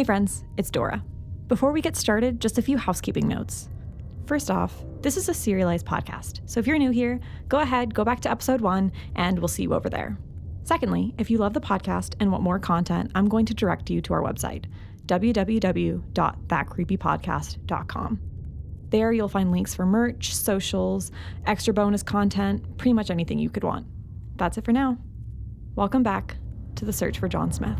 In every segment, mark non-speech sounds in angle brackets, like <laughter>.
Hey, friends, it's Dora. Before we get started, just a few housekeeping notes. First off, this is a serialized podcast, so if you're new here, go ahead, go back to episode one, and we'll see you over there. Secondly, if you love the podcast and want more content, I'm going to direct you to our website, www.thatcreepypodcast.com. There, you'll find links for merch, socials, extra bonus content, pretty much anything you could want. That's it for now. Welcome back to the search for John Smith.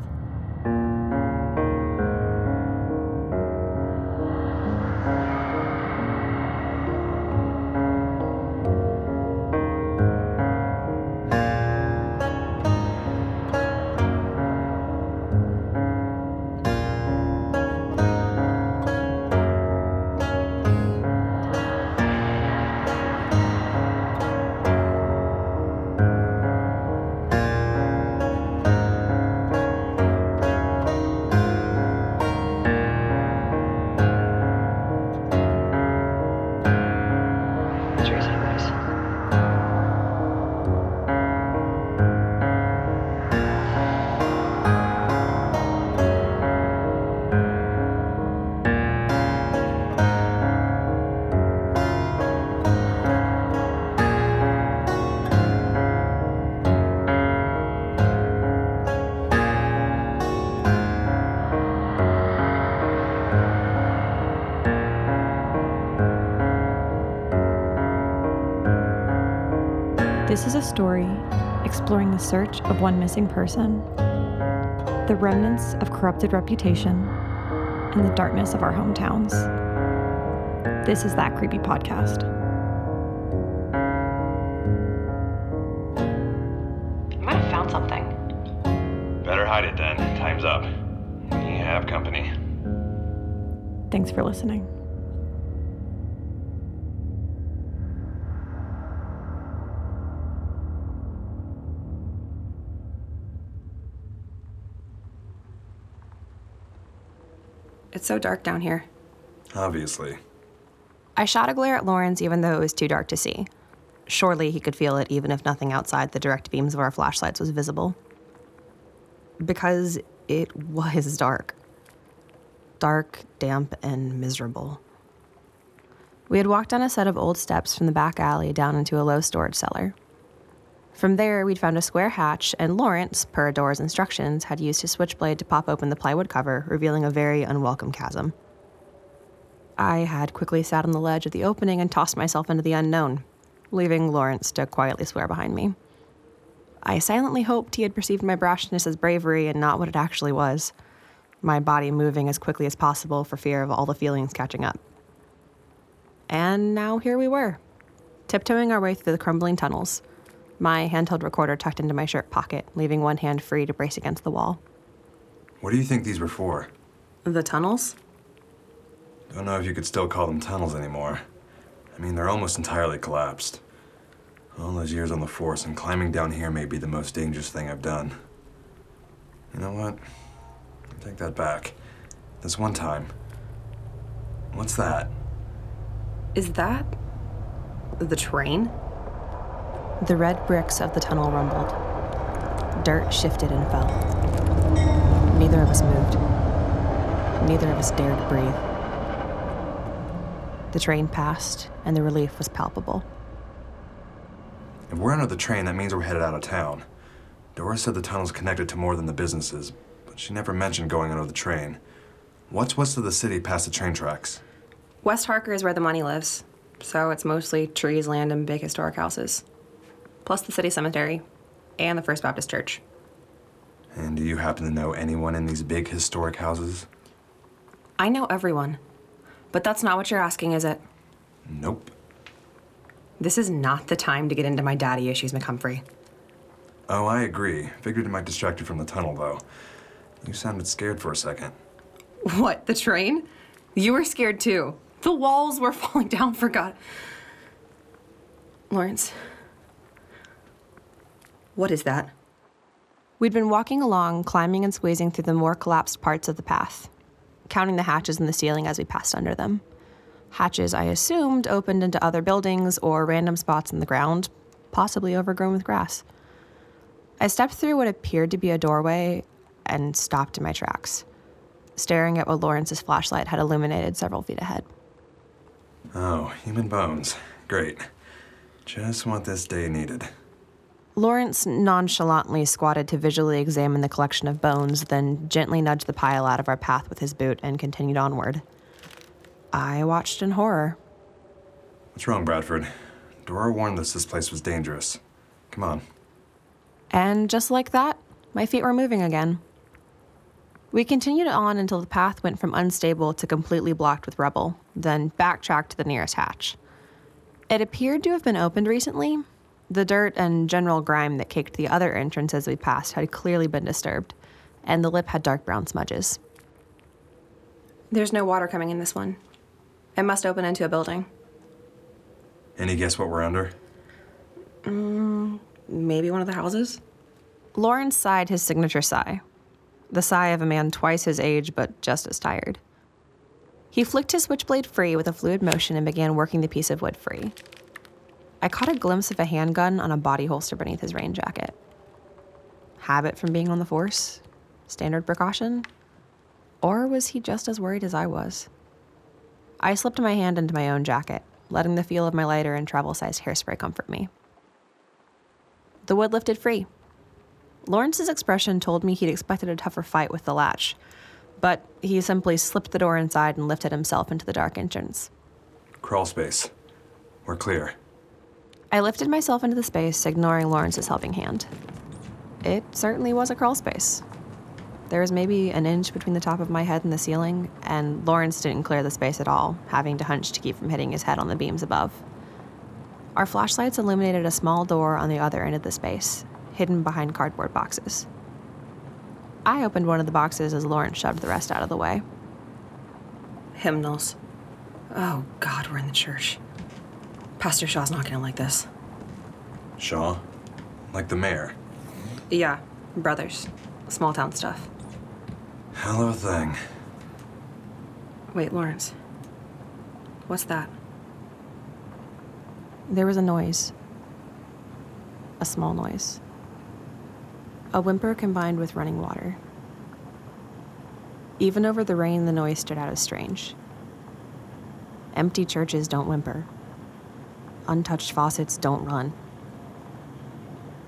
This is a story exploring the search of one missing person, the remnants of corrupted reputation, and the darkness of our hometowns. This is That Creepy Podcast. I might have found something. Better hide it then. Time's up. You have company. Thanks for listening. It's so dark down here. Obviously. I shot a glare at Lawrence even though it was too dark to see. Surely he could feel it even if nothing outside the direct beams of our flashlights was visible. Because it was dark. Dark, damp, and miserable. We had walked down a set of old steps from the back alley down into a low storage cellar. From there, we'd found a square hatch, and Lawrence, per Dora's instructions, had used his switchblade to pop open the plywood cover, revealing a very unwelcome chasm. I had quickly sat on the ledge of the opening and tossed myself into the unknown, leaving Lawrence to quietly swear behind me. I silently hoped he had perceived my brashness as bravery and not what it actually was, my body moving as quickly as possible for fear of all the feelings catching up. And now here we were, tiptoeing our way through the crumbling tunnels, my handheld recorder tucked into my shirt pocket, leaving one hand free to brace against the wall. What do you think these were for? The tunnels? Don't know if you could still call them tunnels anymore. I mean, they're almost entirely collapsed. All those years on the force, and climbing down here may be the most dangerous thing I've done. You know what? I take that back. This one time. What's that? Is that the train? The red bricks of the tunnel rumbled. Dirt shifted and fell. Neither of us moved. Neither of us dared breathe. The train passed, and the relief was palpable. If we're under the train, that means we're headed out of town. Dora said the tunnel's connected to more than the businesses, but she never mentioned going under the train. What's west of the city past the train tracks? West Harker is where the money lives, so it's mostly trees, land, and big historic houses. Plus the city cemetery and the First Baptist Church. And do you happen to know anyone in these big historic houses? I know everyone, but that's not what you're asking, is it? Nope. This is not the time to get into my daddy issues, McCumphrey. Oh, I agree. Figured it might distract you from the tunnel, though. You sounded scared for a second. What, the train? You were scared too. The walls were <laughs> falling down for God. Lawrence, what is that? We'd been walking along, climbing and squeezing through the more collapsed parts of the path, counting the hatches in the ceiling as we passed under them. Hatches I assumed opened into other buildings or random spots in the ground, possibly overgrown with grass. I stepped through what appeared to be a doorway and stopped in my tracks. staring at what Lawrence's flashlight had illuminated several feet ahead. Oh, human bones. Great. Just what this day needed. Lawrence nonchalantly squatted to visually examine the collection of bones, then gently nudged the pile out of our path with his boot and continued onward. I watched in horror. What's wrong, Bradford? Dora warned us this place was dangerous. Come on. And just like that, my feet were moving again. We continued on until the path went from unstable to completely blocked with rubble, then backtracked to the nearest hatch. It appeared to have been opened recently. The dirt and general grime that caked the other entrance as we passed had clearly been disturbed, and the lip had dark brown smudges. There's no water coming in this one. It must open into a building. Any guess what we're under? Mm, maybe one of the houses? Lawrence sighed his signature sigh, the sigh of a man twice his age but just as tired. He flicked his switchblade free with a fluid motion and began working the piece of wood free. I caught a glimpse of a handgun on a body holster beneath his rain jacket. Habit from being on the force? Standard precaution? Or was he just as worried as I was? I slipped my hand into my own jacket, letting the feel of my lighter and travel sized hairspray comfort me. The wood lifted free. Lawrence's expression told me he'd expected a tougher fight with the latch, but he simply slipped the door inside and lifted himself into the dark entrance. Crawl space. We're clear. I lifted myself into the space, ignoring Lawrence's helping hand. It certainly was a crawl space. There was maybe an inch between the top of my head and the ceiling, and Lawrence didn't clear the space at all, having to hunch to keep from hitting his head on the beams above. Our flashlights illuminated a small door on the other end of the space, hidden behind cardboard boxes. I opened one of the boxes as Lawrence shoved the rest out of the way. Hymnals. Oh, God, we're in the church. Pastor Shaw's not gonna like this. Shaw? Like the mayor. Yeah, brothers. Small town stuff. Hell of a thing. Wait, Lawrence. What's that? There was a noise. A small noise. A whimper combined with running water. Even over the rain, the noise stood out as strange. Empty churches don't whimper. Untouched faucets don't run.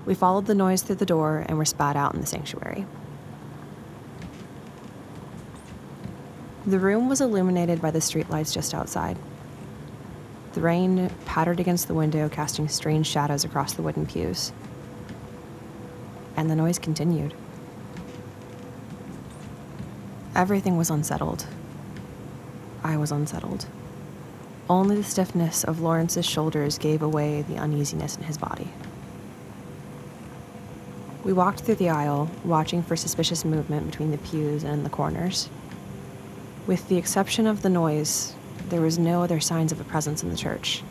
We followed the noise through the door and were spat out in the sanctuary. The room was illuminated by the streetlights just outside. The rain pattered against the window, casting strange shadows across the wooden pews. And the noise continued. Everything was unsettled. I was unsettled. Only the stiffness of Lawrence's shoulders gave away the uneasiness in his body. We walked through the aisle, watching for suspicious movement between the pews and the corners. With the exception of the noise, there was no other signs of a presence in the church.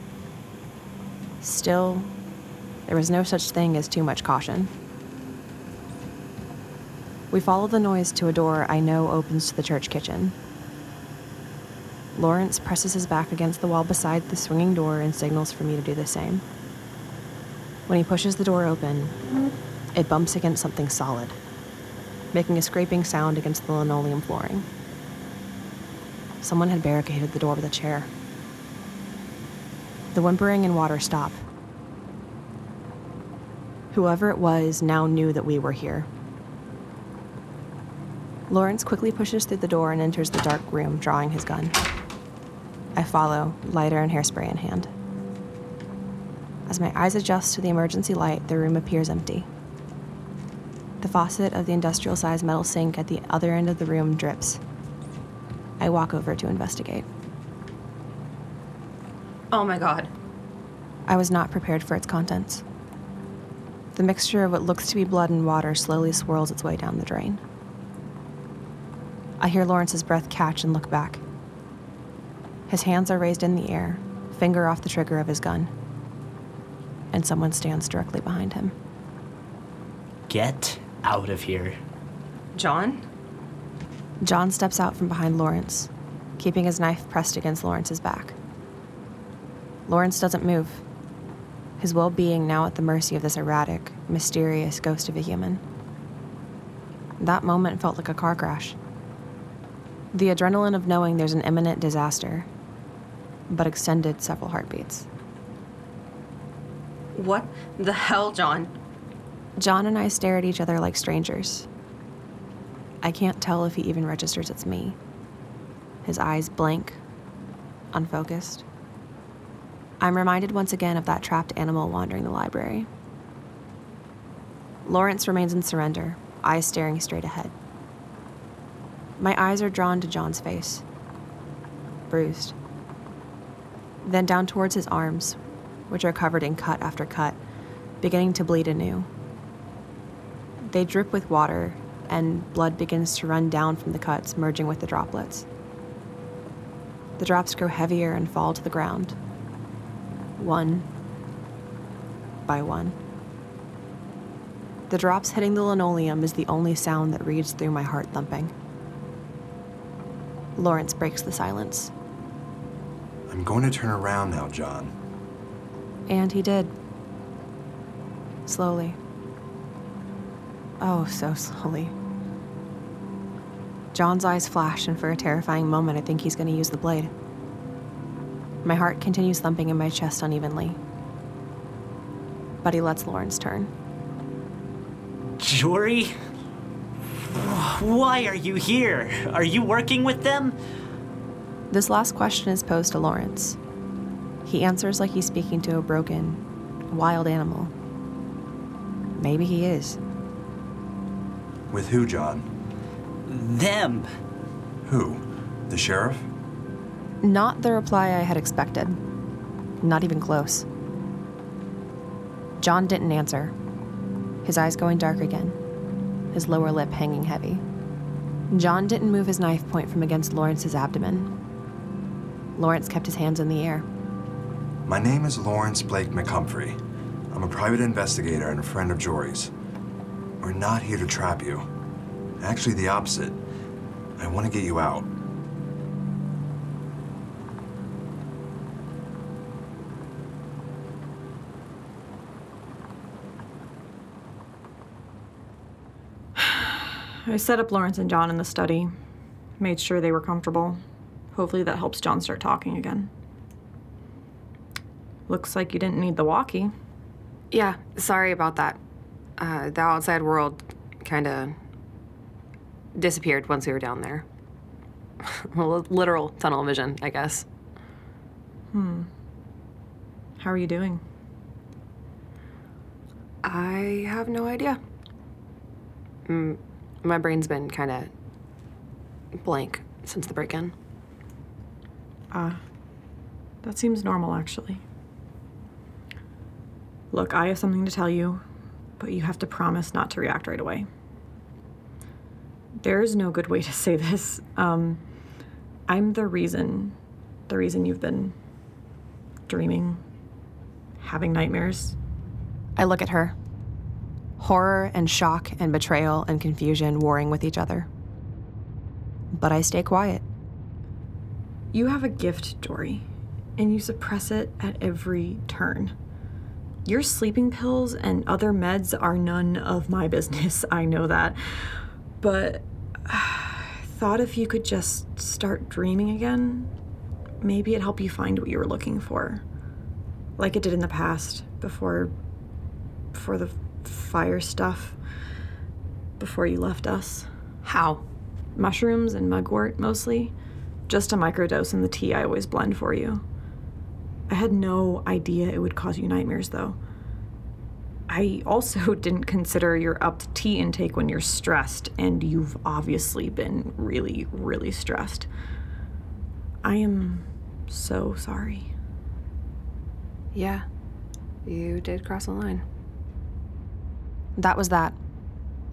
Still, there was no such thing as too much caution. We follow the noise to a door I know opens to the church kitchen. Lawrence presses his back against the wall beside the swinging door and signals for me to do the same. When he pushes the door open, it bumps against something solid, making a scraping sound against the linoleum flooring. Someone had barricaded the door with a chair. The whimpering and water stop. Whoever it was now knew that we were here. Lawrence quickly pushes through the door and enters the dark room, drawing his gun. I follow, lighter and hairspray in hand. As my eyes adjust to the emergency light, the room appears empty. The faucet of the industrial sized metal sink at the other end of the room drips. I walk over to investigate. Oh my God. I was not prepared for its contents. The mixture of what looks to be blood and water slowly swirls its way down the drain. I hear Lawrence's breath catch and look back. His hands are raised in the air, finger off the trigger of his gun. And someone stands directly behind him. Get out of here. John? John steps out from behind Lawrence, keeping his knife pressed against Lawrence's back. Lawrence doesn't move, his well being now at the mercy of this erratic, mysterious ghost of a human. That moment felt like a car crash. The adrenaline of knowing there's an imminent disaster, but extended several heartbeats. What the hell, John? John and I stare at each other like strangers. I can't tell if he even registers it's me. His eyes blank, unfocused. I'm reminded once again of that trapped animal wandering the library. Lawrence remains in surrender, eyes staring straight ahead. My eyes are drawn to John's face, bruised. Then down towards his arms, which are covered in cut after cut, beginning to bleed anew. They drip with water, and blood begins to run down from the cuts, merging with the droplets. The drops grow heavier and fall to the ground, one by one. The drops hitting the linoleum is the only sound that reads through my heart thumping. Lawrence breaks the silence, I'm going to turn around now, John. and he did. Slowly. Oh, so slowly. John's eyes flash, and for a terrifying moment, I think he's going to use the blade. My heart continues thumping in my chest unevenly. But he lets Lawrence turn. Jory? Why are you here? Are you working with them? This last question is posed to Lawrence. He answers like he's speaking to a broken, wild animal. Maybe he is. With who, John? Them. Who? The sheriff? Not the reply I had expected. Not even close. John didn't answer, his eyes going dark again, his lower lip hanging heavy. John didn't move his knife point from against Lawrence's abdomen. Lawrence kept his hands in the air. My name is Lawrence Blake McComfrey. I'm a private investigator and a friend of Jory's. We're not here to trap you. Actually, the opposite. I want to get you out. <sighs> I set up Lawrence and John in the study, made sure they were comfortable. Hopefully that helps John start talking again. Looks like you didn't need the walkie. Yeah, sorry about that. Uh, the outside world kind of disappeared once we were down there. <laughs> Li- Literal tunnel vision, I guess. Hmm. How are you doing? I have no idea. Mm, my brain's been kind of blank since the break in. Ah, that seems normal, actually. Look, I have something to tell you, but you have to promise not to react right away. There's no good way to <laughs> say this. Um, I'm the reason, the reason you've been dreaming, having nightmares. I look at her. Horror and shock and betrayal and confusion warring with each other. But I stay quiet. You have a gift, Dory, and you suppress it at every turn. Your sleeping pills and other meds are none of my <laughs> business, I know that. But I <sighs> thought if you could just start dreaming again, maybe it'd help you find what you were looking for. Like it did in the past, before before the fire stuff, before you left us. How? Mushrooms and mugwort mostly. Just a microdose in the tea I always blend for you. I had no idea it would cause you nightmares, though. I also <laughs> didn't consider your upped tea intake when you're stressed, and you've obviously been really, really stressed. I am so sorry. Yeah, you did cross a line. That was that.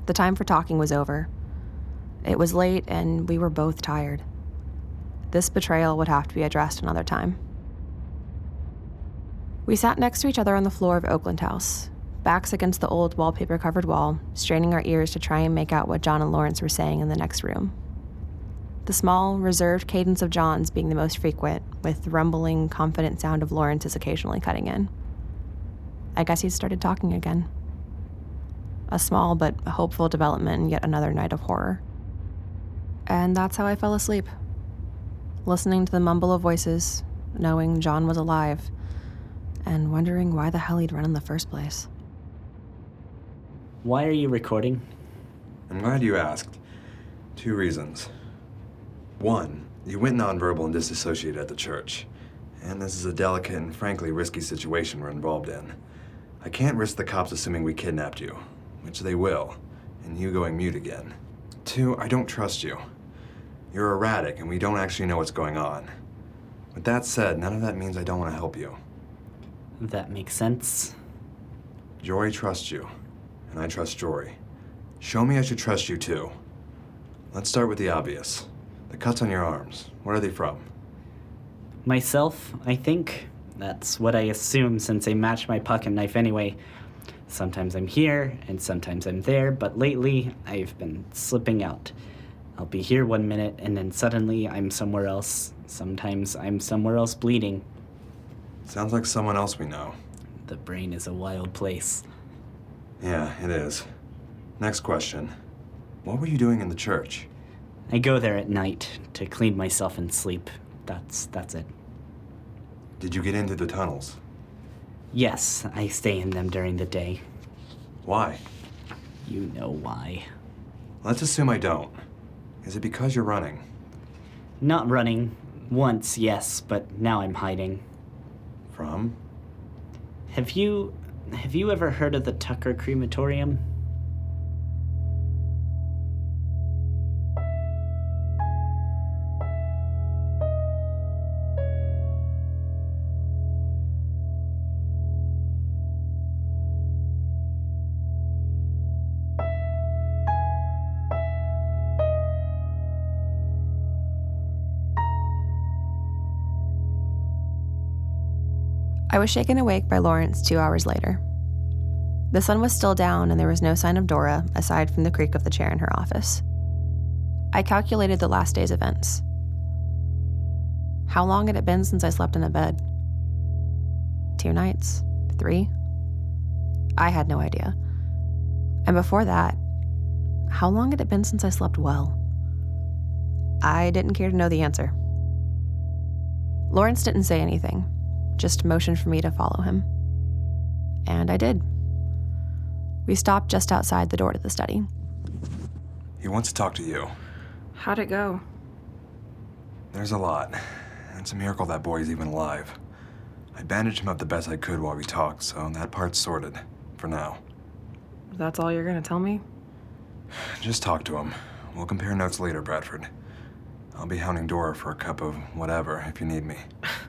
The time for talking was over. It was late, and we were both tired. This betrayal would have to be addressed another time. We sat next to each other on the floor of Oakland House, backs against the old wallpaper covered wall, straining our ears to try and make out what John and Lawrence were saying in the next room. The small, reserved cadence of John's being the most frequent, with the rumbling, confident sound of Lawrence's occasionally cutting in. I guess he'd started talking again. A small but hopeful development in yet another night of horror. And that's how I fell asleep. Listening to the mumble of voices, knowing John was alive, and wondering why the hell he'd run in the first place. Why are you recording? I'm glad you asked. Two reasons. One, you went nonverbal and disassociated at the church. And this is a delicate and frankly risky situation we're involved in. I can't risk the cops assuming we kidnapped you, which they will, and you going mute again. Two, I don't trust you. You're erratic and we don't actually know what's going on. With that said, none of that means I don't want to help you. That makes sense. Jory trusts you, and I trust Jory. Show me I should trust you too. Let's start with the obvious. The cuts on your arms. Where are they from? Myself, I think. That's what I assume since I match my pocket knife anyway. Sometimes I'm here, and sometimes I'm there, but lately I've been slipping out. I'll be here one minute, and then suddenly I'm somewhere else. Sometimes I'm somewhere else bleeding. Sounds like someone else we know. The brain is a wild place. Yeah, it is. Next question. What were you doing in the church? I go there at night to clean myself and sleep. That's that's it. Did you get into the tunnels? Yes, I stay in them during the day. Why? You know why. Let's assume I don't. Is it because you're running? Not running. Once, yes, but now I'm hiding. From? Have you have you ever heard of the Tucker crematorium? I was shaken awake by Lawrence two hours later. The sun was still down, and there was no sign of Dora aside from the creak of the chair in her office. I calculated the last day's events. How long had it been since I slept in a bed? Two nights? Three? I had no idea. And before that, how long had it been since I slept well? I didn't care to know the answer. Lawrence didn't say anything, just motioned for me to follow him. And I did. We stopped just outside the door to the study. He wants to talk to you. How'd it go? There's a lot. It's a miracle that boy's even alive. I bandaged him up the best I could while we talked, so that part's sorted. For now. That's all you're gonna tell me? Just talk to him. We'll compare notes later, Bradford. I'll be hounding Dora for a cup of whatever if you need me. <laughs>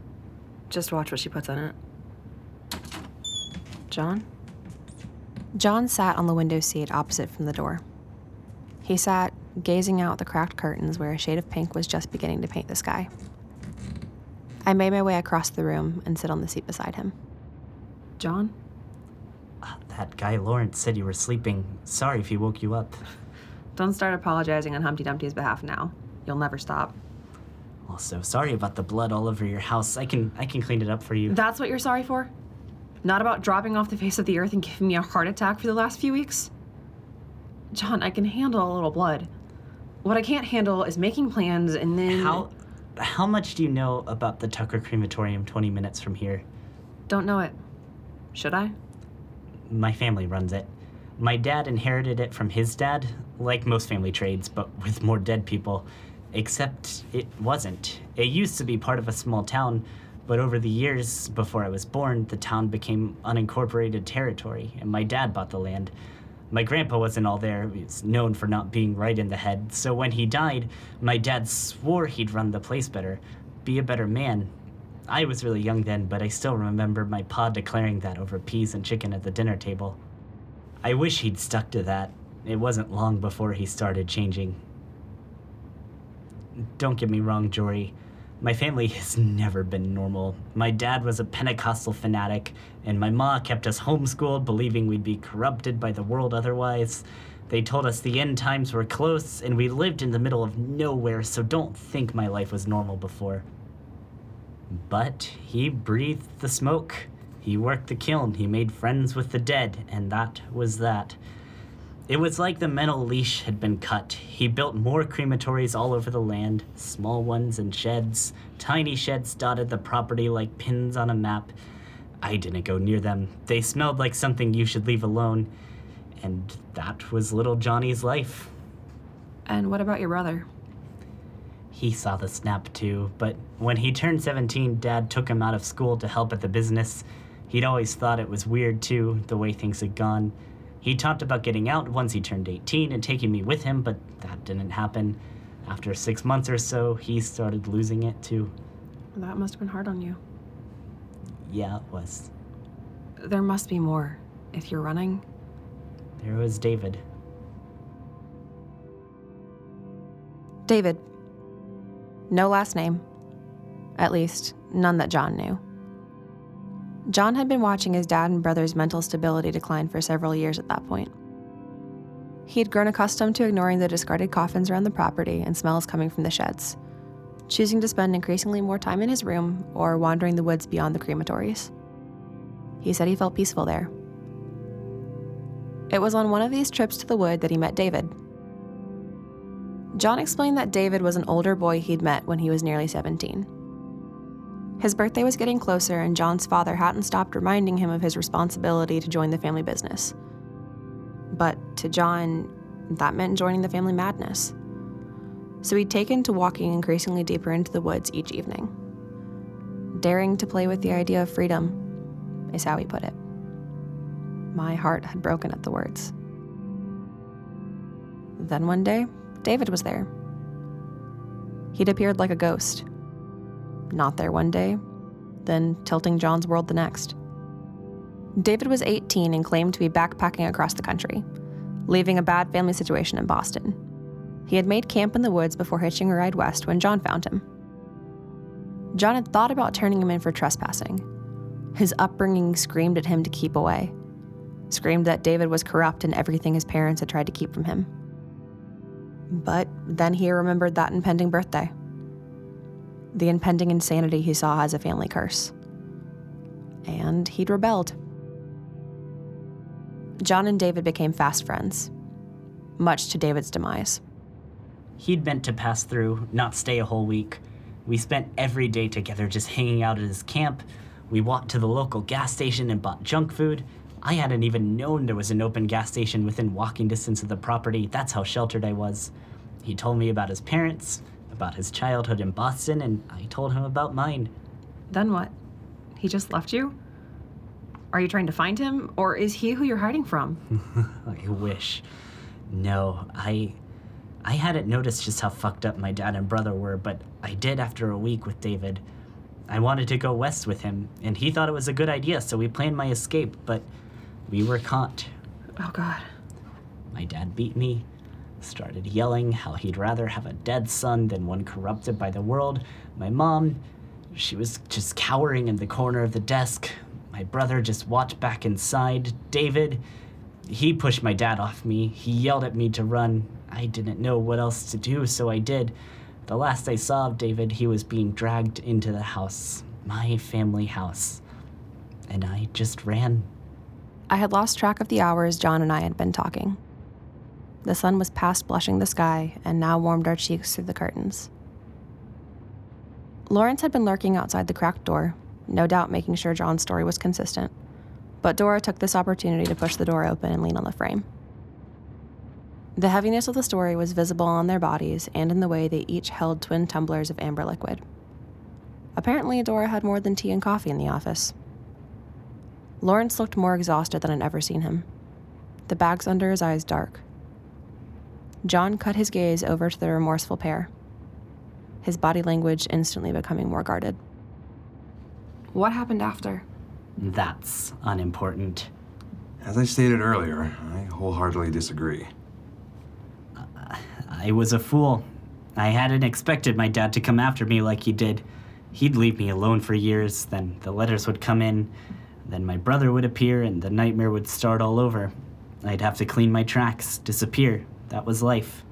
Just watch what she puts on it. John? John sat on the window seat opposite from the door. He sat, gazing out the cracked curtains where a shade of pink was just beginning to paint the sky. I made my way across the room and sit on the seat beside him. John? Uh, that guy Lawrence said you were sleeping. Sorry if he woke you up. Don't start apologizing on Humpty Dumpty's behalf now. You'll never stop. Also, sorry about the blood all over your house. I can I can clean it up for you. That's what you're sorry for? Not about dropping off the face of the earth and giving me a heart attack for the last few weeks? John, I can handle a little blood. What I can't handle is making plans and then. How how much do you know about the Tucker crematorium 20 minutes from here? Don't know it. Should I? My family runs it. My dad inherited it from his dad, like most family trades, but with more dead people. Except it wasn't. It used to be part of a small town, but over the years before I was born, the town became unincorporated territory, and my dad bought the land. My grandpa wasn't all there. He's known for not being right in the head. So when he died, my dad swore he'd run the place better, be a better man. I was really young then, but I still remember my pa declaring that over peas and chicken at the dinner table. I wish he'd stuck to that. It wasn't long before he started changing. Don't get me wrong, Jory. My family <laughs> has never been normal. My dad was a Pentecostal fanatic, and my ma kept us homeschooled, believing we'd be corrupted by the world otherwise. They told us the end times were close, and we lived in the middle of nowhere, so don't think my life was normal before. But he breathed the smoke. He worked the kiln. He made friends with the dead, and that was that. It was like the mental leash had been cut. He built more crematories all over the land, small ones in sheds. Tiny sheds dotted the property like pins on a map. I didn't go near them. They smelled like something you should leave alone. And that was little Johnny's life. And what about your brother? He saw the snap too, but when he turned 17, Dad took him out of school to help at the business. He'd always thought it was weird too, the way things had gone. He talked about getting out once he turned 18 and taking me with him, but that didn't happen. After six months or so, he started losing it too. That must have been hard on you. Yeah, it was. There must be more. If you're running, There was David. David. No last name. At least, none that John knew. John had been watching his dad and brother's mental stability decline for several years at that point. He had grown accustomed to ignoring the discarded coffins around the property and smells coming from the sheds, choosing to spend increasingly more time in his room or wandering the woods beyond the crematories. He said he felt peaceful there. It was on one of these trips to the wood that he met David, John explained that David was an older boy he'd met when he was nearly 17. His birthday was getting closer, and John's father hadn't stopped reminding him of his responsibility to join the family business. But to John, that meant joining the family madness. So he'd taken to walking increasingly deeper into the woods each evening. Daring to play with the idea of freedom, is how he put it. My heart had broken at the words. Then one day, David was there. He'd appeared like a ghost. Not there one day, then tilting John's world the next. David was 18 and claimed to be backpacking across the country, leaving a bad family situation in Boston. He had made camp in the woods before hitching a ride west when John found him. John had thought about turning him in for trespassing. His upbringing screamed at him to keep away, screamed that David was corrupt and everything his parents had tried to keep from him. But then he remembered that impending birthday. The impending insanity he saw as a family curse. And he'd rebelled. John and David became fast friends, much to David's demise. He'd meant to pass through, not stay a whole week. We spent every day together just hanging out at his camp. We walked to the local gas station and bought junk food. I hadn't even known there was an open gas station within walking distance of the property. That's how sheltered I was. He told me about his parents, about his childhood in Boston, and I told him about mine. then what? He just left you? Are you trying to find him, or is he who you're hiding from? <laughs> <laughs> I wish. No, I I hadn't noticed just how fucked up my dad and brother were, but I did after a week with David. I wanted to go west with him, and he thought it was a good idea, so we planned my escape, but we were caught. Oh, God. My dad beat me, started yelling how he'd rather have a dead son than one corrupted by the world. My mom, she was just cowering in the corner of the desk. My brother just walked back inside. David, he pushed my dad off me. He yelled at me to run. I didn't know what else to do, so I did. The last I saw of David, he was being dragged into the house, my family house. And I just ran. I had lost track of the hours John and I had been talking. The sun was past blushing the sky and now warmed our cheeks through the curtains. Lawrence had been lurking outside the cracked door, no doubt making sure John's story was consistent. But Dora took this opportunity to push the door open and lean on the frame. The heaviness of the story was visible on their bodies and in the way they each held twin tumblers of amber liquid. Apparently, Dora had more than tea and coffee in the office. Lawrence looked more exhausted than I'd ever seen him, the bags under his eyes dark. John cut his gaze over to the remorseful pair, his body language instantly becoming more guarded. What happened after? That's unimportant. As I stated earlier, I wholeheartedly disagree. Uh, I was a fool. I hadn't expected my dad to come after me like he did. He'd leave me alone for years, then the letters would come in, then my brother would appear, and the nightmare would start all over. I'd have to clean my tracks, disappear. That was life.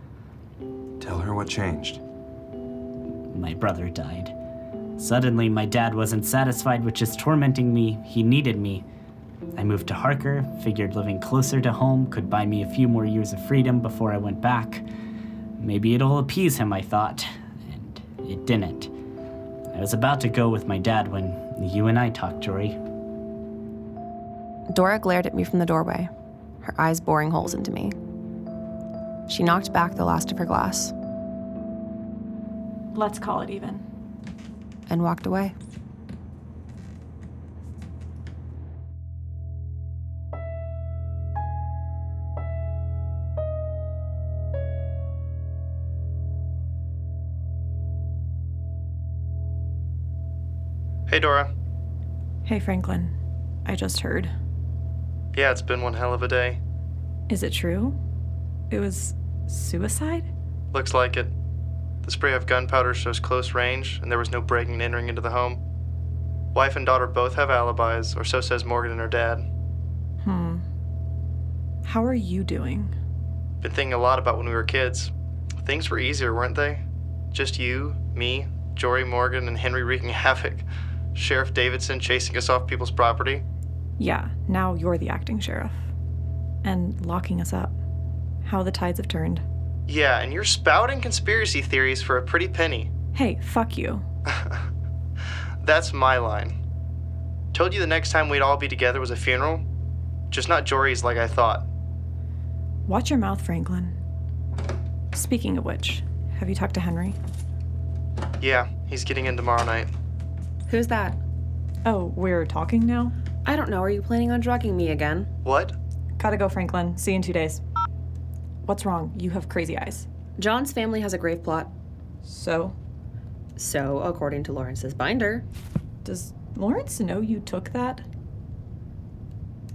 Tell her what changed. My brother died. Suddenly, my dad wasn't satisfied with just tormenting me, he needed me. I moved to Harker, figured living closer to home could buy me a few more years of freedom before I went back. Maybe it'll appease him, I thought, and it didn't. I was about to go with my dad when you and I talked, Jory. Dora glared at me from the doorway, her eyes boring holes into me. She knocked back the last of her glass Let's call it even. and walked away. Hey, Dora. Hey, Franklin. I just heard. Yeah, it's been one hell of a day. Is it true? It was suicide? Looks like it. The spray of gunpowder shows close range, and there was no breaking and entering into the home. Wife and daughter both have alibis, or so says Morgan and her dad. Hmm. How are you doing? Been thinking a lot about when we were kids. Things were easier, weren't they? Just you, me, Jory Morgan, and Henry wreaking <laughs> havoc. Sheriff Davidson chasing us off people's property. Yeah, now you're the acting sheriff. And locking us up. How the tides have turned. Yeah, and you're spouting conspiracy theories for a pretty penny. Hey, fuck you. <laughs> That's my line. Told you the next time we'd all be together was a funeral. Just not Jory's like I thought. Watch your mouth, Franklin. Speaking of which, have you talked to Henry? Yeah, he's getting in tomorrow night. Who's that? Oh, we're talking now? I don't know. Are you planning on drugging me again? What? Gotta go, Franklin. See you in two days. What's wrong? You have crazy eyes. John's family has a grave plot. So, So, according to Lawrence's binder, does Lawrence know you took that?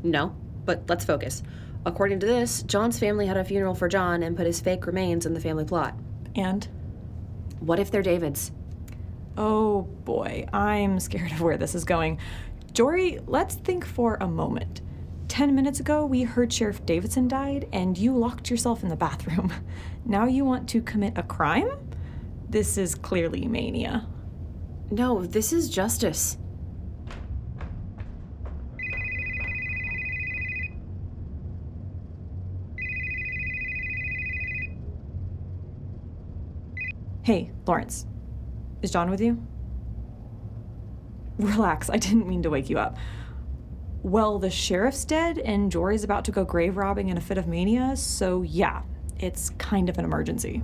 no. But let's focus. According to this, John's family had a funeral for John and put his fake remains in the family plot. And? What if they're David's? Oh boy, I'm scared of where this is going. Jory, let's think for a moment. Ten minutes ago, we heard Sheriff Davidson died, and you locked yourself in the bathroom. <laughs> Now you want to commit a crime? This is clearly mania. No, this is justice. Hey, Lawrence. Is John with you? Relax, I didn't mean to wake you up. Well, the sheriff's dead, and Jory's about to go grave robbing in a fit of mania, so yeah, it's kind of an emergency.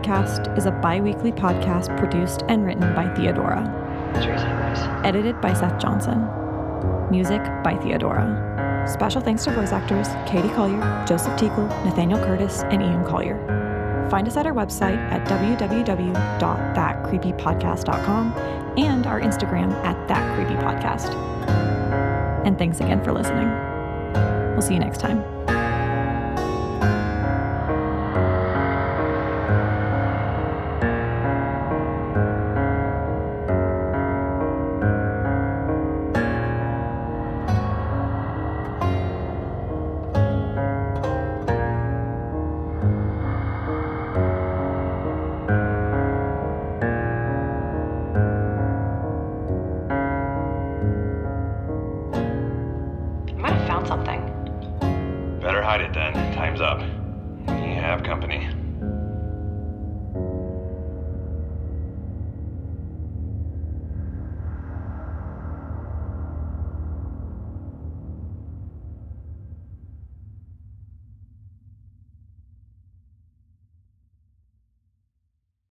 Podcast is a bi weekly podcast produced and written by Theodora, edited by Seth Johnson. Music by Theodora. Special thanks to voice actors Katie Collier, Joseph Teagle, Nathaniel Curtis, and Ian Collier. Find us at our website at www.thatcreepypodcast.com and our Instagram at thatcreepypodcast. And thanks again for listening. We'll see you next time.